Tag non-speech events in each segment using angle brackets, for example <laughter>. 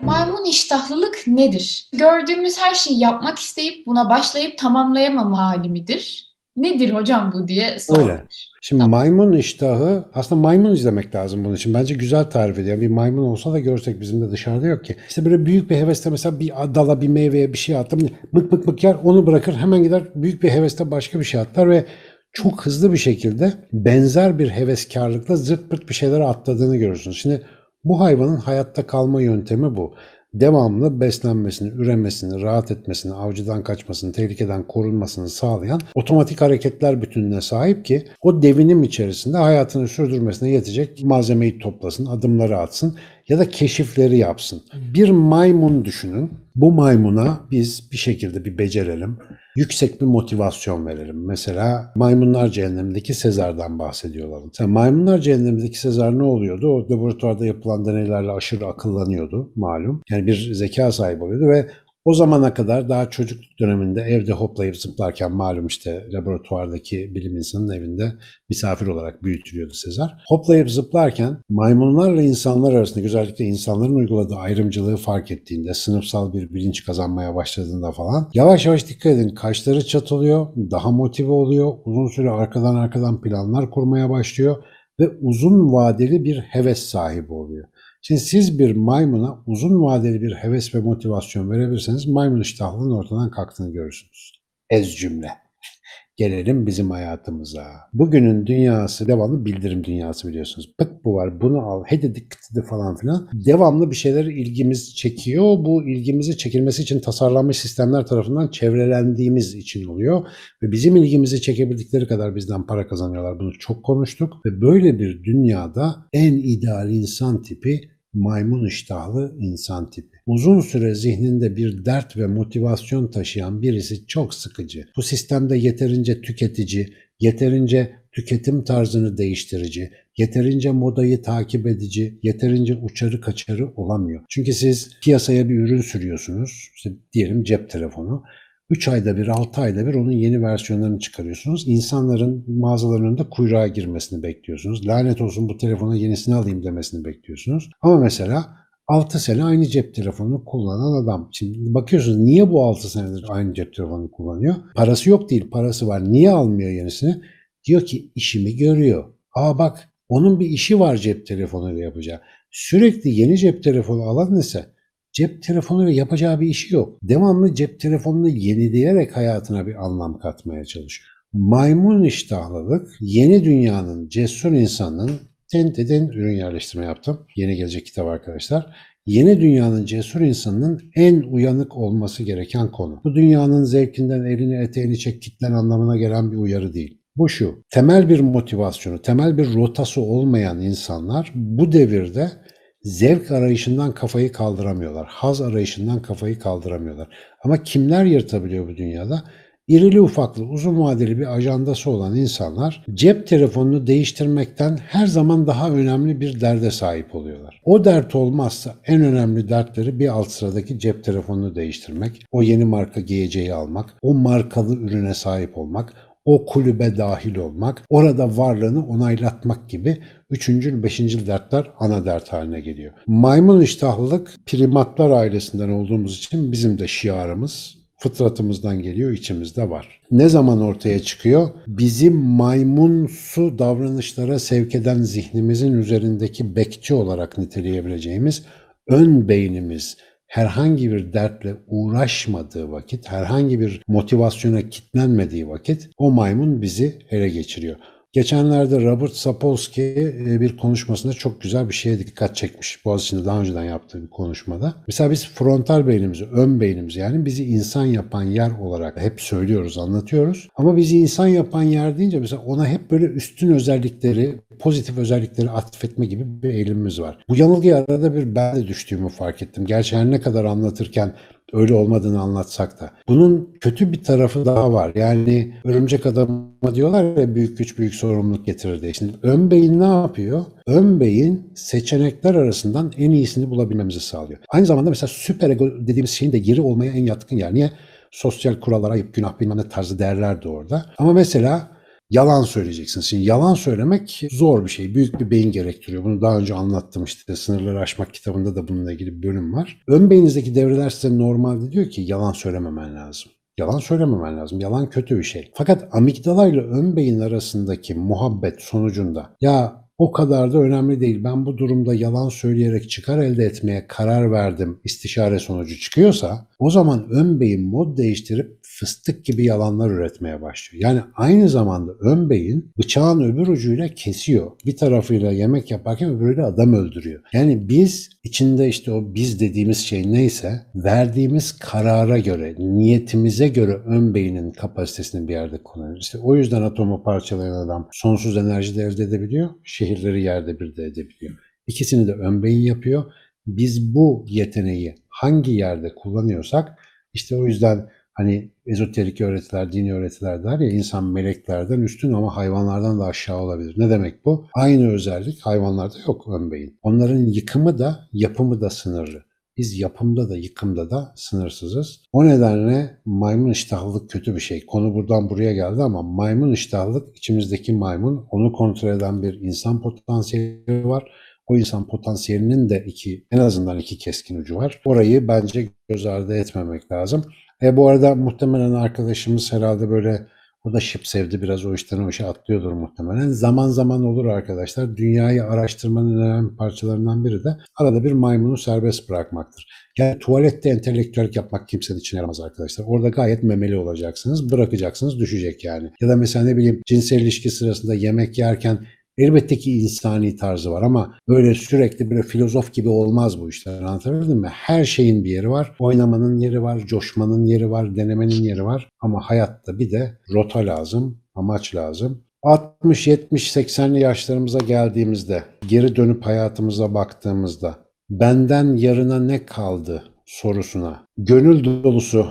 Maymun iştahlılık nedir? Gördüğümüz her şeyi yapmak isteyip buna başlayıp tamamlayamama hali midir? Nedir hocam bu diye sormuş. Öyle. Şimdi maymun iştahı aslında maymun izlemek lazım bunun için. Bence güzel tarif ediyor. Bir maymun olsa da görsek bizim de dışarıda yok ki. İşte böyle büyük bir hevesle mesela bir dala bir meyveye bir şey attım. Bık bık bık yer onu bırakır hemen gider büyük bir hevesle başka bir şey atlar ve çok hızlı bir şekilde benzer bir heveskarlıkla zırt pırt bir şeylere atladığını görürsünüz. Şimdi bu hayvanın hayatta kalma yöntemi bu. Devamlı beslenmesini, üremesini, rahat etmesini, avcıdan kaçmasını, tehlikeden korunmasını sağlayan otomatik hareketler bütününe sahip ki o devinim içerisinde hayatını sürdürmesine yetecek malzemeyi toplasın, adımları atsın ya da keşifleri yapsın. Bir maymun düşünün. Bu maymuna biz bir şekilde bir becerelim. Yüksek bir motivasyon verelim. Mesela Maymunlar Cehennemi'ndeki Sezar'dan bahsediyorlar. Mesela Maymunlar Cehennemi'ndeki Sezar ne oluyordu? O laboratuvarda yapılan deneylerle aşırı akıllanıyordu malum. Yani bir zeka sahibi oluyordu ve o zamana kadar daha çocukluk döneminde evde hoplayıp zıplarken malum işte laboratuvardaki bilim insanının evinde misafir olarak büyütülüyordu Sezar. Hoplayıp zıplarken maymunlarla insanlar arasında özellikle insanların uyguladığı ayrımcılığı fark ettiğinde, sınıfsal bir bilinç kazanmaya başladığında falan yavaş yavaş dikkat edin kaşları çatılıyor, daha motive oluyor, uzun süre arkadan arkadan planlar kurmaya başlıyor ve uzun vadeli bir heves sahibi oluyor. Şimdi siz bir maymuna uzun vadeli bir heves ve motivasyon verebilirseniz maymun iştahlılığın ortadan kalktığını görürsünüz. Ez cümle. Gelelim bizim hayatımıza. Bugünün dünyası devamlı bildirim dünyası biliyorsunuz. Bık bu var bunu al hedidi kıtıdı falan filan. Devamlı bir şeyler ilgimiz çekiyor. Bu ilgimizi çekilmesi için tasarlanmış sistemler tarafından çevrelendiğimiz için oluyor. Ve bizim ilgimizi çekebildikleri kadar bizden para kazanıyorlar. Bunu çok konuştuk. Ve böyle bir dünyada en ideal insan tipi maymun iştahlı insan tipi. Uzun süre zihninde bir dert ve motivasyon taşıyan birisi çok sıkıcı. Bu sistemde yeterince tüketici, yeterince tüketim tarzını değiştirici, yeterince modayı takip edici, yeterince uçarı kaçarı olamıyor. Çünkü siz piyasaya bir ürün sürüyorsunuz, işte diyelim cep telefonu. 3 ayda bir, 6 ayda bir onun yeni versiyonlarını çıkarıyorsunuz. İnsanların mağazaların önünde kuyruğa girmesini bekliyorsunuz. Lanet olsun bu telefona yenisini alayım demesini bekliyorsunuz. Ama mesela 6 sene aynı cep telefonunu kullanan adam. Şimdi bakıyorsunuz niye bu 6 senedir aynı cep telefonunu kullanıyor? Parası yok değil, parası var. Niye almıyor yenisini? Diyor ki işimi görüyor. Aa bak onun bir işi var cep telefonuyla yapacağı. Sürekli yeni cep telefonu alan ise cep telefonuyla yapacağı bir işi yok. Devamlı cep telefonunu yenileyerek hayatına bir anlam katmaya çalışıyor. Maymun iştahlılık yeni dünyanın cesur insanının Tenteden ürün yerleştirme yaptım. Yeni gelecek kitap arkadaşlar. Yeni dünyanın cesur insanının en uyanık olması gereken konu. Bu dünyanın zevkinden elini eteğini çek kitlen anlamına gelen bir uyarı değil. Bu şu, temel bir motivasyonu, temel bir rotası olmayan insanlar bu devirde zevk arayışından kafayı kaldıramıyorlar. Haz arayışından kafayı kaldıramıyorlar. Ama kimler yırtabiliyor bu dünyada? İrili ufaklı uzun vadeli bir ajandası olan insanlar cep telefonunu değiştirmekten her zaman daha önemli bir derde sahip oluyorlar. O dert olmazsa en önemli dertleri bir alt sıradaki cep telefonunu değiştirmek, o yeni marka giyeceği almak, o markalı ürüne sahip olmak, o kulübe dahil olmak, orada varlığını onaylatmak gibi üçüncü, beşinci dertler ana dert haline geliyor. Maymun iştahlılık primatlar ailesinden olduğumuz için bizim de şiarımız fıtratımızdan geliyor, içimizde var. Ne zaman ortaya çıkıyor? Bizim maymunsu davranışlara sevk eden zihnimizin üzerindeki bekçi olarak niteleyebileceğimiz ön beynimiz herhangi bir dertle uğraşmadığı vakit, herhangi bir motivasyona kitlenmediği vakit o maymun bizi ele geçiriyor. Geçenlerde Robert Sapolsky e, bir konuşmasında çok güzel bir şeye dikkat çekmiş. Boğaziçi'nde daha önceden yaptığı bir konuşmada. Mesela biz frontal beynimizi, ön beynimizi yani bizi insan yapan yer olarak hep söylüyoruz, anlatıyoruz. Ama bizi insan yapan yer deyince mesela ona hep böyle üstün özellikleri, pozitif özellikleri atfetme gibi bir eğilimimiz var. Bu yanılgıya arada bir ben de düştüğümü fark ettim. Gerçi her ne kadar anlatırken öyle olmadığını anlatsak da. Bunun kötü bir tarafı daha var. Yani örümcek adama diyorlar ya büyük güç büyük sorumluluk getirir diye. Şimdi ön beyin ne yapıyor? Ön beyin seçenekler arasından en iyisini bulabilmemizi sağlıyor. Aynı zamanda mesela süper ego dediğimiz şeyin de geri olmaya en yatkın yer. Niye? Sosyal kurallara ayıp günah bilmem ne tarzı değerler de orada. Ama mesela Yalan söyleyeceksin. Şimdi yalan söylemek zor bir şey. Büyük bir beyin gerektiriyor. Bunu daha önce anlattım işte. Sınırları Aşmak kitabında da bununla ilgili bir bölüm var. Ön beyinizdeki devreler size normalde diyor ki yalan söylememen lazım. Yalan söylememen lazım. Yalan kötü bir şey. Fakat amigdala ile ön beyin arasındaki muhabbet sonucunda ya o kadar da önemli değil. Ben bu durumda yalan söyleyerek çıkar elde etmeye karar verdim. istişare sonucu çıkıyorsa o zaman ön beyin mod değiştirip fıstık gibi yalanlar üretmeye başlıyor. Yani aynı zamanda ön beyin bıçağın öbür ucuyla kesiyor. Bir tarafıyla yemek yaparken öbürüyle adam öldürüyor. Yani biz içinde işte o biz dediğimiz şey neyse verdiğimiz karara göre, niyetimize göre ön beynin kapasitesini bir yerde kullanıyoruz. İşte o yüzden atomu parçalayan adam sonsuz enerji de elde edebiliyor, şehirleri yerde bir de edebiliyor. İkisini de ön beyin yapıyor. Biz bu yeteneği hangi yerde kullanıyorsak işte o yüzden hani ezoterik öğretiler, dini öğretiler der ya insan meleklerden üstün ama hayvanlardan da aşağı olabilir. Ne demek bu? Aynı özellik hayvanlarda yok ön beyin. Onların yıkımı da yapımı da sınırlı. Biz yapımda da yıkımda da sınırsızız. O nedenle maymun iştahlılık kötü bir şey. Konu buradan buraya geldi ama maymun iştahlılık içimizdeki maymun onu kontrol eden bir insan potansiyeli var. O insan potansiyelinin de iki en azından iki keskin ucu var. Orayı bence göz ardı etmemek lazım. E bu arada muhtemelen arkadaşımız herhalde böyle o da şıp sevdi biraz o işten o işe atlıyordur muhtemelen. Zaman zaman olur arkadaşlar. Dünyayı araştırmanın önemli parçalarından biri de arada bir maymunu serbest bırakmaktır. Yani tuvalette entelektüel yapmak kimsenin için yaramaz arkadaşlar. Orada gayet memeli olacaksınız. Bırakacaksınız düşecek yani. Ya da mesela ne bileyim cinsel ilişki sırasında yemek yerken Elbette ki insani tarzı var ama böyle sürekli böyle filozof gibi olmaz bu işler. Anlatabildim mi? Her şeyin bir yeri var. Oynamanın yeri var, coşmanın yeri var, denemenin yeri var. Ama hayatta bir de rota lazım, amaç lazım. 60, 70, 80'li yaşlarımıza geldiğimizde, geri dönüp hayatımıza baktığımızda benden yarına ne kaldı sorusuna gönül dolusu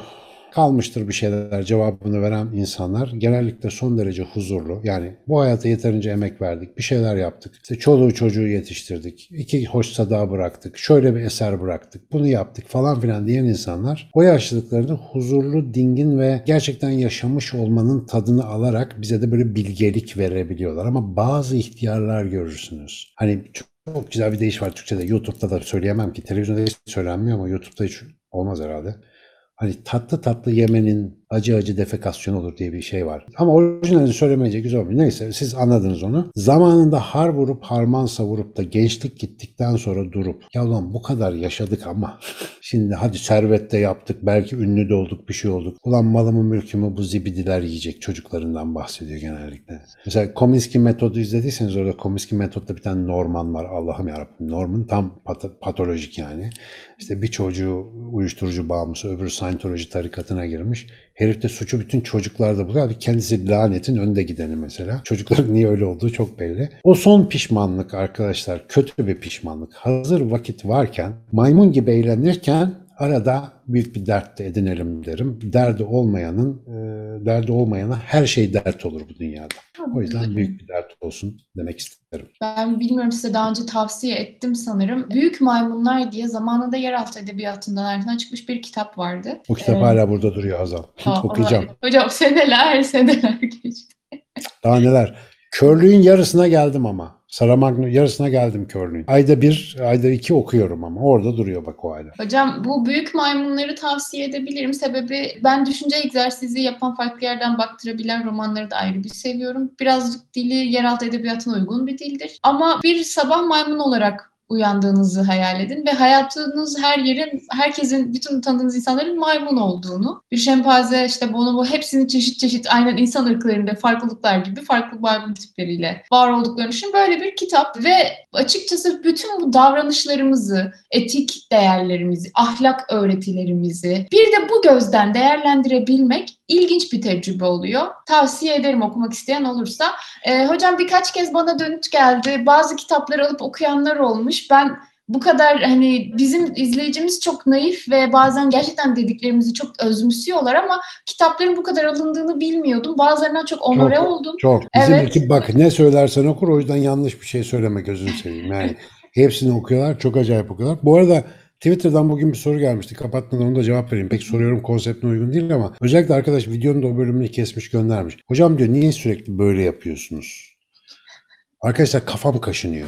kalmıştır bir şeyler cevabını veren insanlar genellikle son derece huzurlu. Yani bu hayata yeterince emek verdik, bir şeyler yaptık. İşte çoluğu çocuğu yetiştirdik, iki hoş sada bıraktık, şöyle bir eser bıraktık, bunu yaptık falan filan diyen insanlar o yaşlılıklarında huzurlu, dingin ve gerçekten yaşamış olmanın tadını alarak bize de böyle bilgelik verebiliyorlar. Ama bazı ihtiyarlar görürsünüz. Hani çok güzel bir deyiş var Türkçe'de. YouTube'da da söyleyemem ki. Televizyonda hiç söylenmiyor ama YouTube'da hiç olmaz herhalde. Hani tatlı tatlı yemenin acı acı defekasyon olur diye bir şey var. Ama orijinalini söylemeyince güzel olmuyor. Neyse siz anladınız onu. Zamanında har vurup harman savurup da gençlik gittikten sonra durup ya ulan bu kadar yaşadık ama <laughs> şimdi hadi servette yaptık belki ünlü de olduk bir şey olduk. Ulan malımı mülkümü bu zibidiler yiyecek çocuklarından bahsediyor genellikle. Mesela Kominsky metodu izlediyseniz orada Kominsky metodda bir tane Norman var. Allah'ım yarabbim Norman tam pat- patolojik yani. İşte bir çocuğu uyuşturucu bağımlısı öbürü Scientology tarikatına girmiş. Herif de suçu bütün çocuklarda buluyor. Abi kendisi lanetin önde gideni mesela. Çocukların niye öyle olduğu çok belli. O son pişmanlık arkadaşlar kötü bir pişmanlık. Hazır vakit varken maymun gibi eğlenirken arada büyük bir dert de edinelim derim. Derdi olmayanın, e, derdi olmayana her şey dert olur bu dünyada. O yüzden büyük bir dert olsun demek isterim. Ben bilmiyorum size daha önce tavsiye ettim sanırım. Büyük Maymunlar diye zamanında yeraltı edebiyatından ayrılan çıkmış bir kitap vardı. O kitap Ee, hala burada duruyor Hazal. ha, <laughs> Okuyacağım. ona- Hocam seneler <laughs> seneler geçti. Daha neler. Körlüğün yarısına geldim ama. Saramagno yarısına geldim körlüğün. Ayda bir, ayda iki okuyorum ama. Orada duruyor bak o hala. Hocam bu büyük maymunları tavsiye edebilirim. Sebebi ben düşünce egzersizi yapan farklı yerden baktırabilen romanları da ayrı bir seviyorum. Birazcık dili yeraltı edebiyatına uygun bir dildir. Ama bir sabah maymun olarak uyandığınızı hayal edin ve hayatınız her yerin, herkesin, bütün tanıdığınız insanların maymun olduğunu, bir şempanze, işte bonobo hepsinin çeşit çeşit aynen insan ırklarında farklılıklar gibi farklı maymun tipleriyle var olduklarını düşünün. Böyle bir kitap ve açıkçası bütün bu davranışlarımızı, etik değerlerimizi, ahlak öğretilerimizi bir de bu gözden değerlendirebilmek ilginç bir tecrübe oluyor. Tavsiye ederim okumak isteyen olursa. Ee, hocam birkaç kez bana dönüt geldi. Bazı kitapları alıp okuyanlar olmuş. Ben bu kadar hani bizim izleyicimiz çok naif ve bazen gerçekten dediklerimizi çok özümsüyorlar ama kitapların bu kadar alındığını bilmiyordum. Bazılarından çok onore Çok. oldum. Çok. Bizim Evet. ekip bak ne söylersen okur o yüzden yanlış bir şey söyleme gözünü seveyim. Yani <laughs> hepsini okuyorlar. Çok acayip okuyorlar. Bu arada Twitter'dan bugün bir soru gelmişti. Kapatmadan onu da cevap vereyim. Pek soruyorum konseptine uygun değil ama özellikle arkadaş videonun da o bölümünü kesmiş göndermiş. Hocam diyor niye sürekli böyle yapıyorsunuz? Arkadaşlar kafam kaşınıyor.